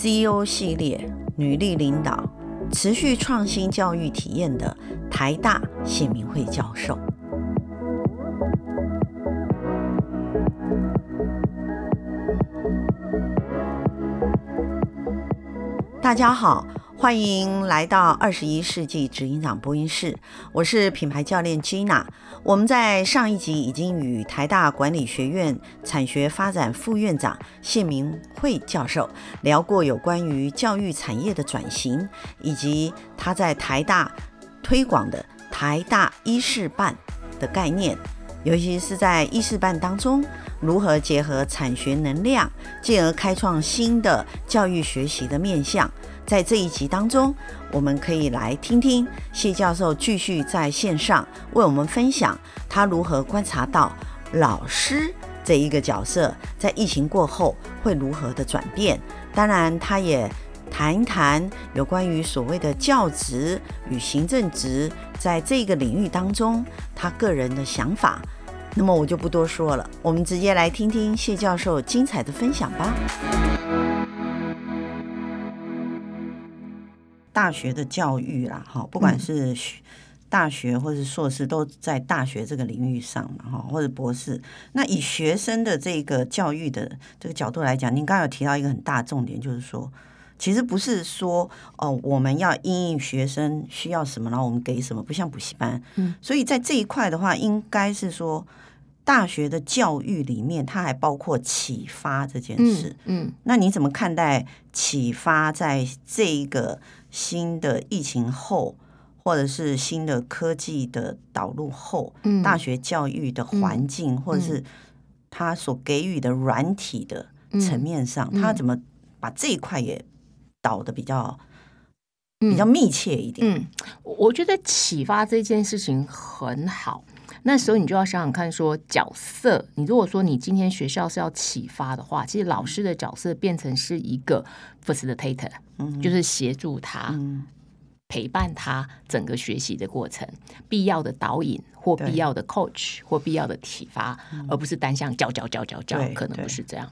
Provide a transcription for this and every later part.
CEO 系列女力领导、持续创新教育体验的台大谢明慧教授。大家好。欢迎来到二十一世纪执行长播音室，我是品牌教练 Gina。我们在上一集已经与台大管理学院产学发展副院长谢明慧教授聊过有关于教育产业的转型，以及他在台大推广的台大一示范的概念，尤其是在一示范当中如何结合产学能量，进而开创新的教育学习的面向。在这一集当中，我们可以来听听谢教授继续在线上为我们分享他如何观察到老师这一个角色在疫情过后会如何的转变。当然，他也谈一谈有关于所谓的教职与行政职在这个领域当中他个人的想法。那么我就不多说了，我们直接来听听谢教授精彩的分享吧。大学的教育啦，哈，不管是大学或是硕士，都在大学这个领域上嘛，哈，或者博士。那以学生的这个教育的这个角度来讲，您刚刚有提到一个很大的重点，就是说，其实不是说哦，我们要因应学生需要什么，然后我们给什么，不像补习班。嗯，所以在这一块的话，应该是说，大学的教育里面，它还包括启发这件事。嗯，嗯，那你怎么看待启发在这一个？新的疫情后，或者是新的科技的导入后，嗯、大学教育的环境，嗯、或者是他所给予的软体的层面上，嗯、他怎么把这一块也导的比较、嗯、比较密切一点？嗯，我觉得启发这件事情很好。那时候你就要想想看，说角色，你如果说你今天学校是要启发的话，其实老师的角色变成是一个 facilitator，嗯，就是协助他、嗯、陪伴他整个学习的过程，必要的导引或必要的 coach 或必要的启发，而不是单向教教教教教，可能不是这样。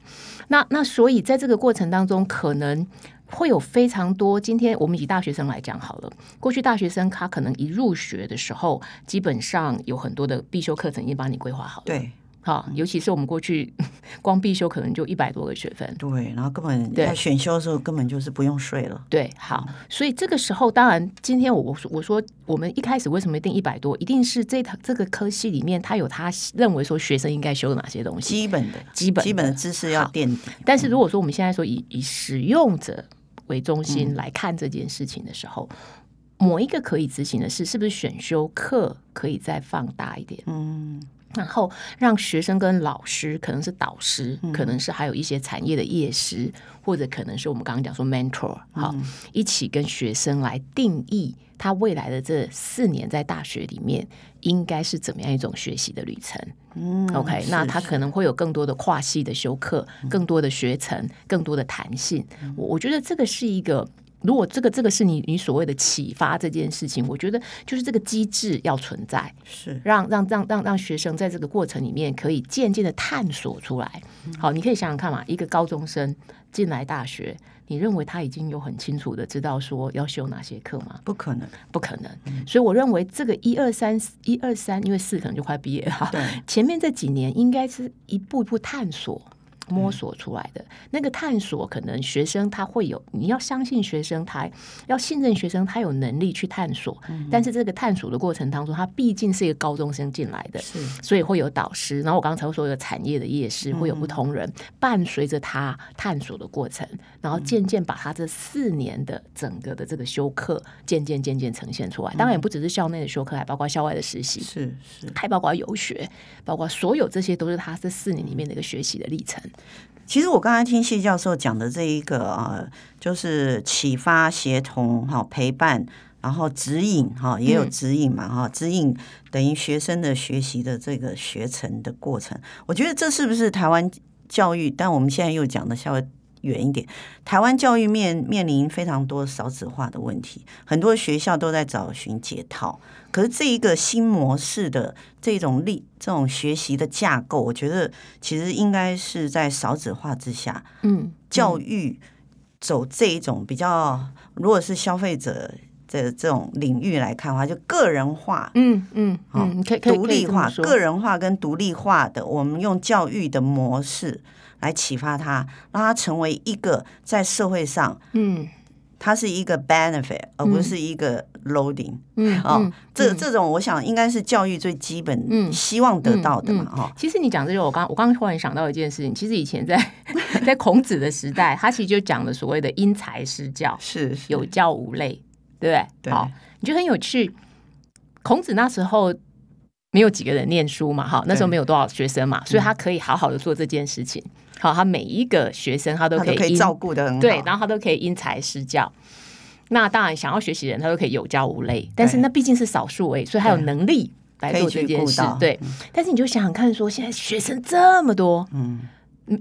那那所以在这个过程当中，可能。会有非常多。今天我们以大学生来讲好了，过去大学生他可能一入学的时候，基本上有很多的必修课程已经帮你规划好了。对。好，尤其是我们过去光必修可能就一百多个学分，对，然后根本在选修的时候根本就是不用睡了。对，好，所以这个时候，当然今天我我说我说我们一开始为什么一定一百多，一定是这套这个科系里面，他有他认为说学生应该修哪些东西，基本的基本基本的知识要垫底。但是如果说我们现在说以以使用者为中心来看这件事情的时候，嗯、某一个可以执行的事，是不是选修课可以再放大一点？嗯。然后让学生跟老师，可能是导师，可能是还有一些产业的业师，或者可能是我们刚刚讲说 mentor，好，一起跟学生来定义他未来的这四年在大学里面应该是怎么样一种学习的旅程。嗯，OK，那他可能会有更多的跨系的修课，更多的学程，更多的弹性。我我觉得这个是一个。如果这个这个是你你所谓的启发这件事情，我觉得就是这个机制要存在，是让让让让让学生在这个过程里面可以渐渐的探索出来。好，你可以想想看嘛，一个高中生进来大学，你认为他已经有很清楚的知道说要修哪些课吗？不可能，不可能。所以我认为这个一二三一二三，因为四可能就快毕业了前面这几年应该是一步一步探索。摸索出来的那个探索，可能学生他会有，你要相信学生，他要信任学生，他有能力去探索。但是这个探索的过程当中，他毕竟是一个高中生进来的，所以会有导师。然后我刚才说有产业的业师，会有不同人伴随着他探索的过程，然后渐渐把他这四年的整个的这个修课，渐渐渐渐呈现出来。当然也不只是校内的修课，还包括校外的实习，是是，还包括游学，包括所有这些都是他这四年里面的一个学习的历程。其实我刚才听谢教授讲的这一个呃，就是启发、协同、哈陪伴，然后指引哈，也有指引嘛哈，指引等于学生的学习的这个学程的过程。我觉得这是不是台湾教育？但我们现在又讲的稍微远一点，台湾教育面面临非常多少子化的问题，很多学校都在找寻解套。可是这一个新模式的这种力，这种学习的架构，我觉得其实应该是在少子化之下，嗯，教育走这一种比较，如果是消费者的这种领域来看的话，就个人化，嗯嗯，嗯，可以独立化、个人化跟独立化的，我们用教育的模式来启发他，让他成为一个在社会上，嗯。他是一个 benefit，而不是一个 loading。嗯，哦，嗯、这这种我想应该是教育最基本希望得到的嘛。哈、嗯嗯嗯，其实你讲这个，我刚我刚忽然想到一件事情。其实以前在 在孔子的时代，他其实就讲了所谓的因材施教，是，是有教无类，对不对？对。好，你觉得很有趣。孔子那时候没有几个人念书嘛，哈，那时候没有多少学生嘛，所以他可以好好的做这件事情。好，他每一个学生他都可以，可以照顾的很好，对，然后他都可以因材施教。那当然，想要学习的人他都可以有教无类，但是那毕竟是少数诶，所以他有能力来做这件事。对，但是你就想想看，说现在学生这么多，嗯，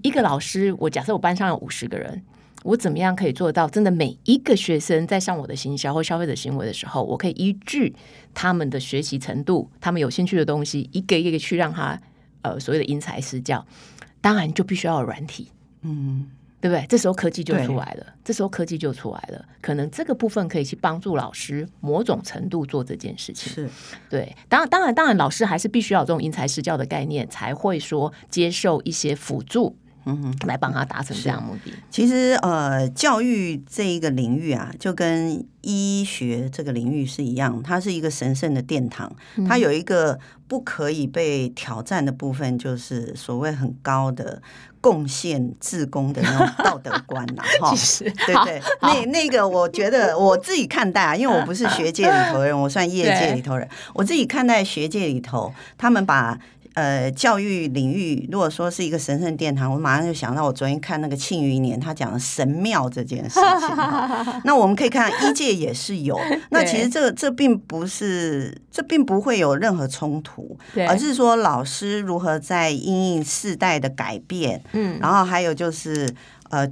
一个老师，我假设我班上有五十个人，我怎么样可以做到真的每一个学生在上我的行销或消费者行为的时候，我可以依据他们的学习程度，他们有兴趣的东西，一个一个去让他呃所谓的因材施教。当然就必须要有软体，嗯，对不对？这时候科技就出来了，这时候科技就出来了，可能这个部分可以去帮助老师某种程度做这件事情。是，对。当然，当然，当然，老师还是必须要有这种因材施教的概念，才会说接受一些辅助。嗯哼，来帮他达成这样目的。其实，呃，教育这一个领域啊，就跟医学这个领域是一样，它是一个神圣的殿堂。它有一个不可以被挑战的部分，就是所谓很高的贡献、自宫的那种道德观呐。哈，对对，那那个，我觉得我自己看待啊，因为我不是学界里头人，我算业界里头人。我自己看待学界里头，他们把。呃，教育领域如果说是一个神圣殿堂，我马上就想到我昨天看那个《庆余年》，他讲的神庙这件事情。那我们可以看一界也是有。那其实这这并不是，这并不会有任何冲突，而是说老师如何在因应世代的改变，嗯，然后还有就是呃，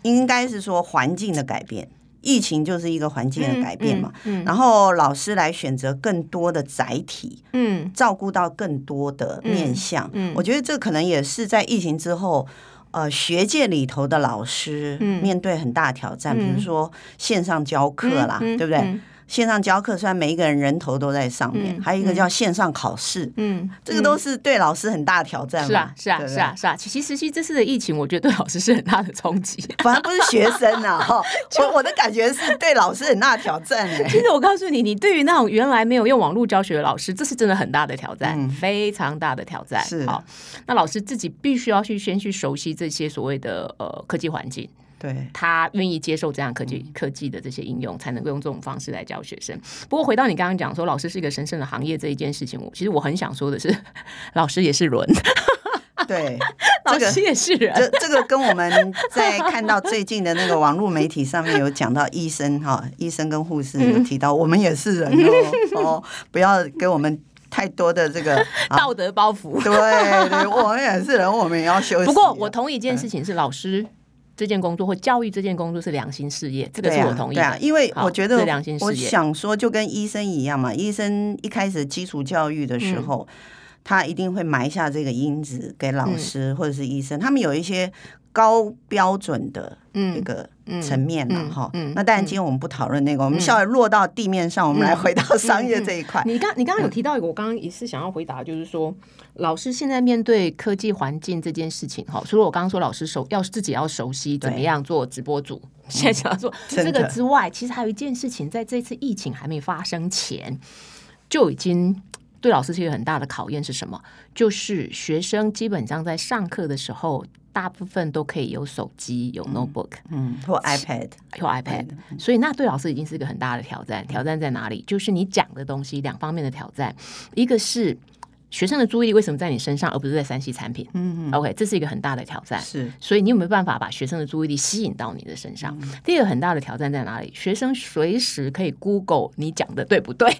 应该是说环境的改变。疫情就是一个环境的改变嘛，嗯嗯嗯、然后老师来选择更多的载体，嗯，照顾到更多的面向，我觉得这可能也是在疫情之后，呃，学界里头的老师面对很大挑战，嗯、比如说线上教课啦，对不对？嗯线上教课，虽然每一个人人头都在上面，还有一个叫线上考试，嗯，这个都是对老师很大的挑战。是啊，是啊，是啊，是啊。其实，其实这次的疫情，我觉得对老师是很大的冲击。反而不是学生啊，哈，我我的感觉是对老师很大的挑战。其实我告诉你，你对于那种原来没有用网络教学的老师，这是真的很大的挑战，非常大的挑战。是好，那老师自己必须要去先去熟悉这些所谓的呃科技环境。对，他愿意接受这样科技科技的这些应用，才能够用这种方式来教学生。不过回到你刚刚讲说，老师是一个神圣的行业这一件事情，我其实我很想说的是，老师也是人。对，老师也是人。这这个跟我们在看到最近的那个网络媒体上面有讲到医生哈，医生跟护士有提到，我们也是人哦哦，不要给我们太多的这个道德包袱。对对，我们也是人，我们也要休息。不过我同意一件事情是老师。这件工作或教育这件工作是良心事业，这个是我同意的。对啊，因为我觉得良心事业，我想说就跟医生一样嘛，医生一开始基础教育的时候，嗯、他一定会埋下这个因子给老师或者是医生，嗯、他们有一些。高标准的一个层面了哈，那当然今天我们不讨论那个，我们稍微落到地面上，我们来回到商业这一块。你刚你刚刚有提到一个，我刚刚也是想要回答，就是说老师现在面对科技环境这件事情哈，除了我刚刚说老师熟要自己要熟悉怎么样做直播主，现在想要做这个之外，其实还有一件事情，在这次疫情还没发生前就已经对老师是一个很大的考验是什么？就是学生基本上在上课的时候。大部分都可以有手机、有 notebook，嗯，或 iPad，或 iPad，所以那对老师已经是一个很大的挑战。挑战在哪里？就是你讲的东西两方面的挑战。一个是学生的注意力为什么在你身上，而不是在三 C 产品？嗯嗯，OK，这是一个很大的挑战。是，所以你有没有办法把学生的注意力吸引到你的身上？第二个很大的挑战在哪里？学生随时可以 Google 你讲的对不对？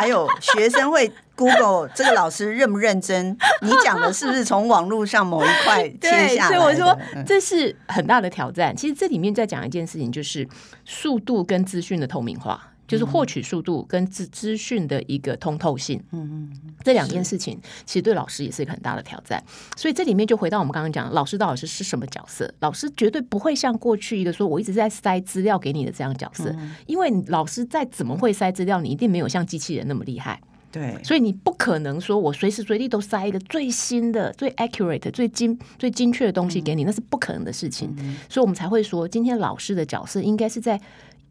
还有学生会 Google 这个老师认不认真？你讲的是不是从网络上某一块切下来？对，所以我说这是很大的挑战。其实这里面在讲一件事情，就是速度跟资讯的透明化。就是获取速度跟资资讯的一个通透性。嗯嗯，这两件事情其实对老师也是一个很大的挑战。所以这里面就回到我们刚刚讲，老师到底是是什么角色？老师绝对不会像过去一个说我一直在塞资料给你的这样角色，因为老师再怎么会塞资料，你一定没有像机器人那么厉害。对，所以你不可能说我随时随地都塞一个最新的、最 accurate、最精、最精确的东西给你，嗯、那是不可能的事情。嗯、所以我们才会说，今天老师的角色应该是在，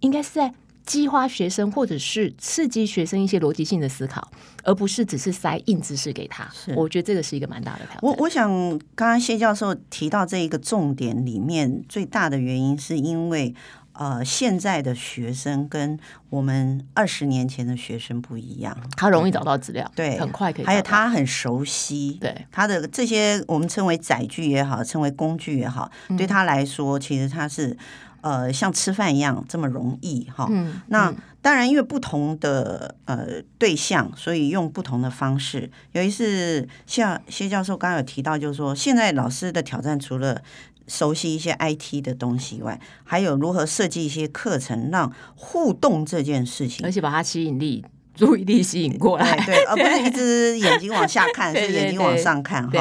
应该是在激发学生，或者是刺激学生一些逻辑性的思考，而不是只是塞硬知识给他。是我觉得这个是一个蛮大的挑战。我我想，刚刚谢教授提到这一个重点里面，最大的原因是因为。呃，现在的学生跟我们二十年前的学生不一样，他容易找到资料，对，很快可以。还有他很熟悉，对他的这些我们称为载具也好，称为工具也好，嗯、对他来说，其实他是呃像吃饭一样这么容易哈。嗯、那当然，因为不同的呃对象，所以用不同的方式。有一次，像谢教授刚刚有提到，就是说现在老师的挑战除了熟悉一些 IT 的东西以外，还有如何设计一些课程，让互动这件事情，而且把它吸引力、注意力吸引过来，对，对，而不是一只眼睛往下看，是眼睛往上看哈。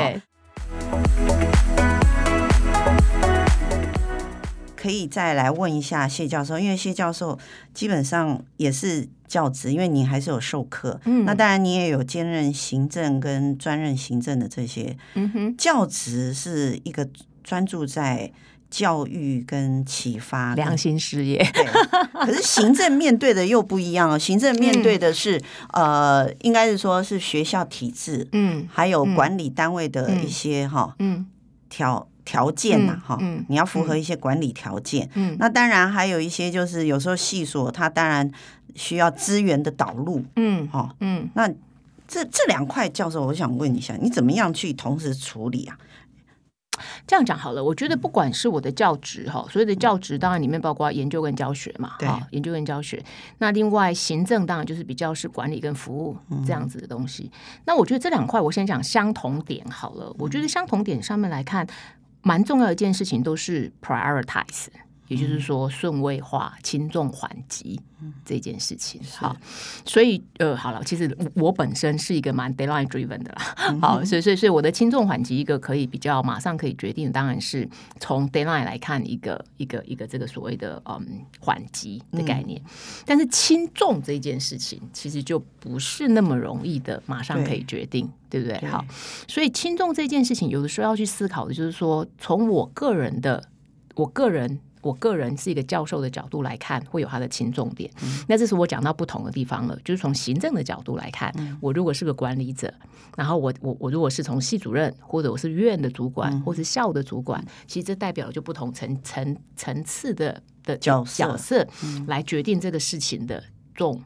可以再来问一下谢教授，因为谢教授基本上也是教职，因为你还是有授课，嗯，那当然你也有兼任行政跟专任行政的这些，嗯哼，教职是一个。专注在教育跟启发。良心事业，对。可是行政面对的又不一样哦，行政面对的是、嗯、呃，应该是说是学校体制，嗯，还有管理单位的一些哈，嗯，条条件呐，哈，嗯，你要符合一些管理条件，嗯，那当然还有一些就是有时候细所，它当然需要资源的导入，嗯，哈，嗯，那这这两块教授，我想问一下，你怎么样去同时处理啊？这样讲好了，我觉得不管是我的教职哈，所谓的教职当然里面包括研究跟教学嘛，哈，研究跟教学。那另外行政当然就是比较是管理跟服务这样子的东西。那我觉得这两块，我先讲相同点好了。我觉得相同点上面来看，蛮重要的一件事情都是 prioritize。也就是说，顺位化、轻重缓急这件事情，好，所以呃，好了，其实我本身是一个蛮 deadline driven 的啦，好，所以所以所以我的轻重缓急一个可以比较马上可以决定的，当然是从 deadline 来看一个一个一个这个所谓的嗯缓急的概念，嗯、但是轻重这件事情其实就不是那么容易的，马上可以决定，对，对不对？对好，所以轻重这件事情，有的时候要去思考的就是说，从我个人的我个人。我个人是一个教授的角度来看，会有它的轻重点。嗯、那这是我讲到不同的地方了，就是从行政的角度来看，嗯、我如果是个管理者，然后我我我如果是从系主任，或者我是院的主管，嗯、或是校的主管，其实这代表就不同层层层次的的角色。角色来决定这个事情的重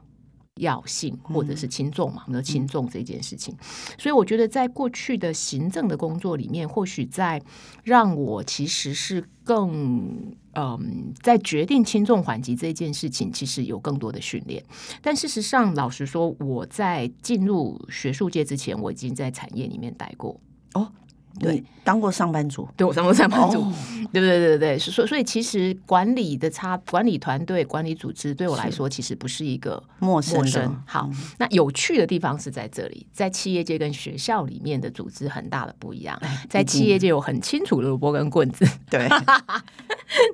要性或者是轻重嘛，我们说轻重这件事情，所以我觉得在过去的行政的工作里面，或许在让我其实是更嗯，在决定轻重缓急这件事情，其实有更多的训练。但事实上，老实说，我在进入学术界之前，我已经在产业里面待过哦。对，当过上班族，对，我当过上班族，哦、对不对？对对对，所所以其实管理的差，管理团队、管理组织对我来说，其实不是一个陌生。陌生好，嗯、那有趣的地方是在这里，在企业界跟学校里面的组织很大的不一样。在企业界有很清楚的萝卜跟棍子，对，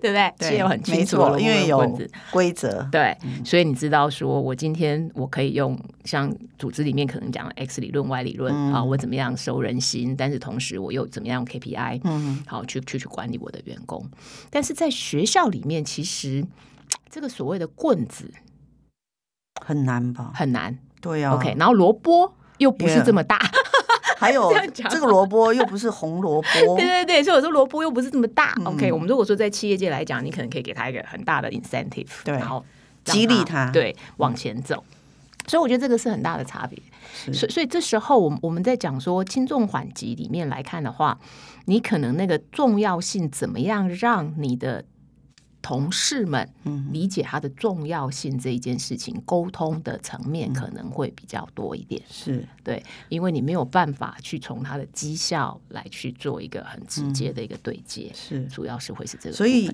对 不对？企业有很清楚因为有规则。对，嗯、所以你知道，说我今天我可以用像组织里面可能讲 X 理论、Y 理论啊、嗯，我怎么样收人心，但是同时我。我又怎么样用 KPI？嗯，好，去去去管理我的员工。但是在学校里面，其实这个所谓的棍子很难吧？很难。对呀。OK，然后萝卜又不是这么大，还有这个萝卜又不是红萝卜。对对对，所以我说萝卜又不是这么大。OK，我们如果说在企业界来讲，你可能可以给他一个很大的 incentive，对，然后激励他，对，往前走。所以我觉得这个是很大的差别，是。所以所以这时候，我们我们在讲说轻重缓急里面来看的话，你可能那个重要性怎么样让你的同事们理解它的重要性这一件事情，沟通的层面可能会比较多一点，是。对，因为你没有办法去从它的绩效来去做一个很直接的一个对接，是。主要是会是这个，所以。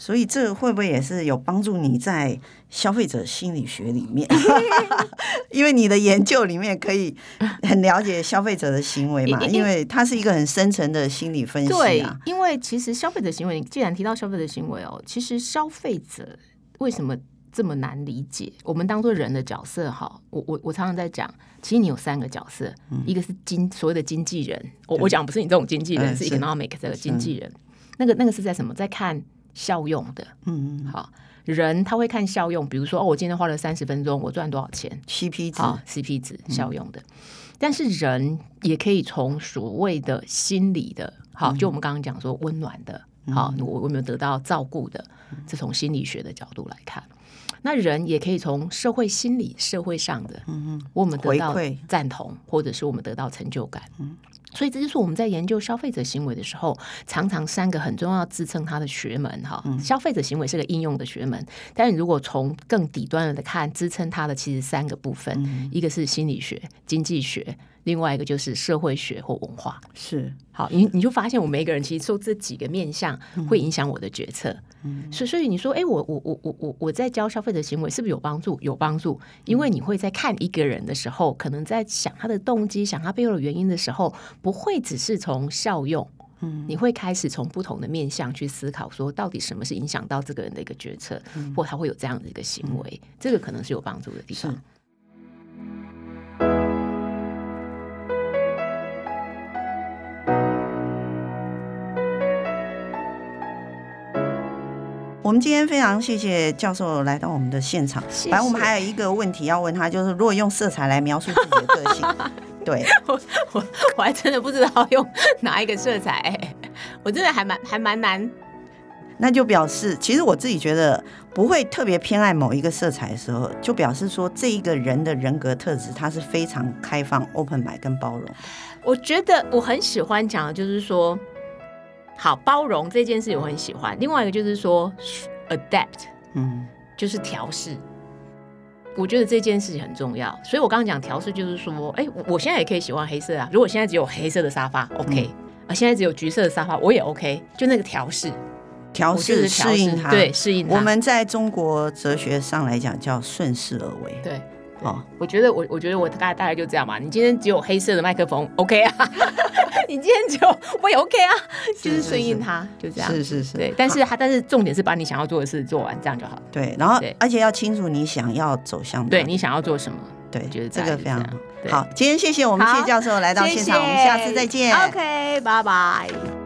所以这会不会也是有帮助你在消费者心理学里面？因为你的研究里面可以很了解消费者的行为嘛，因为它是一个很深层的心理分析啊。对，因为其实消费者行为，你既然提到消费者行为哦，其实消费者为什么？这么难理解，我们当做人的角色哈，我我我常常在讲，其实你有三个角色，嗯、一个是经所谓的经纪人，我我讲不是你这种经纪人，是 economic 这个经纪人，那个那个是在什么，在看效用的，嗯。好，人他会看效用，比如说哦，我今天花了三十分钟，我赚多少钱？CP 值，CP 值效用的，嗯、但是人也可以从所谓的心理的，好，就我们刚刚讲说温暖的，好，我我有没有得到照顾的，这从心理学的角度来看。那人也可以从社会心理、社会上的，嗯，我们得到赞同，或者是我们得到成就感，嗯，所以这就是我们在研究消费者行为的时候，常常三个很重要支撑它的学门哈。消费者行为是个应用的学门，但是如果从更底端的看，支撑它的其实三个部分，一个是心理学、经济学。另外一个就是社会学或文化，是。好，你你就发现我们每一个人其实受这几个面向会影响我的决策，嗯，所以所以你说，哎，我我我我我我在教消费者行为是不是有帮助？有帮助，因为你会在看一个人的时候，可能在想他的动机、想他背后的原因的时候，不会只是从效用，嗯，你会开始从不同的面向去思考，说到底什么是影响到这个人的一个决策，或他会有这样的一个行为，这个可能是有帮助的地方。我们今天非常谢谢教授来到我们的现场。反正我们还有一个问题要问他，就是如果用色彩来描述自己的个性，对，我我我还真的不知道用哪一个色彩，我真的还蛮还蛮难。那就表示，其实我自己觉得不会特别偏爱某一个色彩的时候，就表示说这一个人的人格特质，他是非常开放、open mind 跟包容。我觉得我很喜欢讲的就是说。好，包容这件事我很喜欢。另外一个就是说，adapt，嗯，就是调试。我觉得这件事情很重要，所以我刚刚讲调试就是说，哎，我现在也可以喜欢黑色啊。如果现在只有黑色的沙发，OK，啊，现在只有橘色的沙发，我也 OK。就那个调试，调试适应它，对，适应它。我们在中国哲学上来讲叫顺势而为，对。哦，我觉得我我觉得我大概大概就这样嘛。你今天只有黑色的麦克风，OK 啊？你今天只有我也 OK 啊，就是顺应他，就这样。是是是，对。但是他但是重点是把你想要做的事做完，这样就好。对，然后而且要清楚你想要走向，对你想要做什么。对，觉得这个非常好。好，今天谢谢我们谢教授来到现场，我们下次再见。OK，拜拜。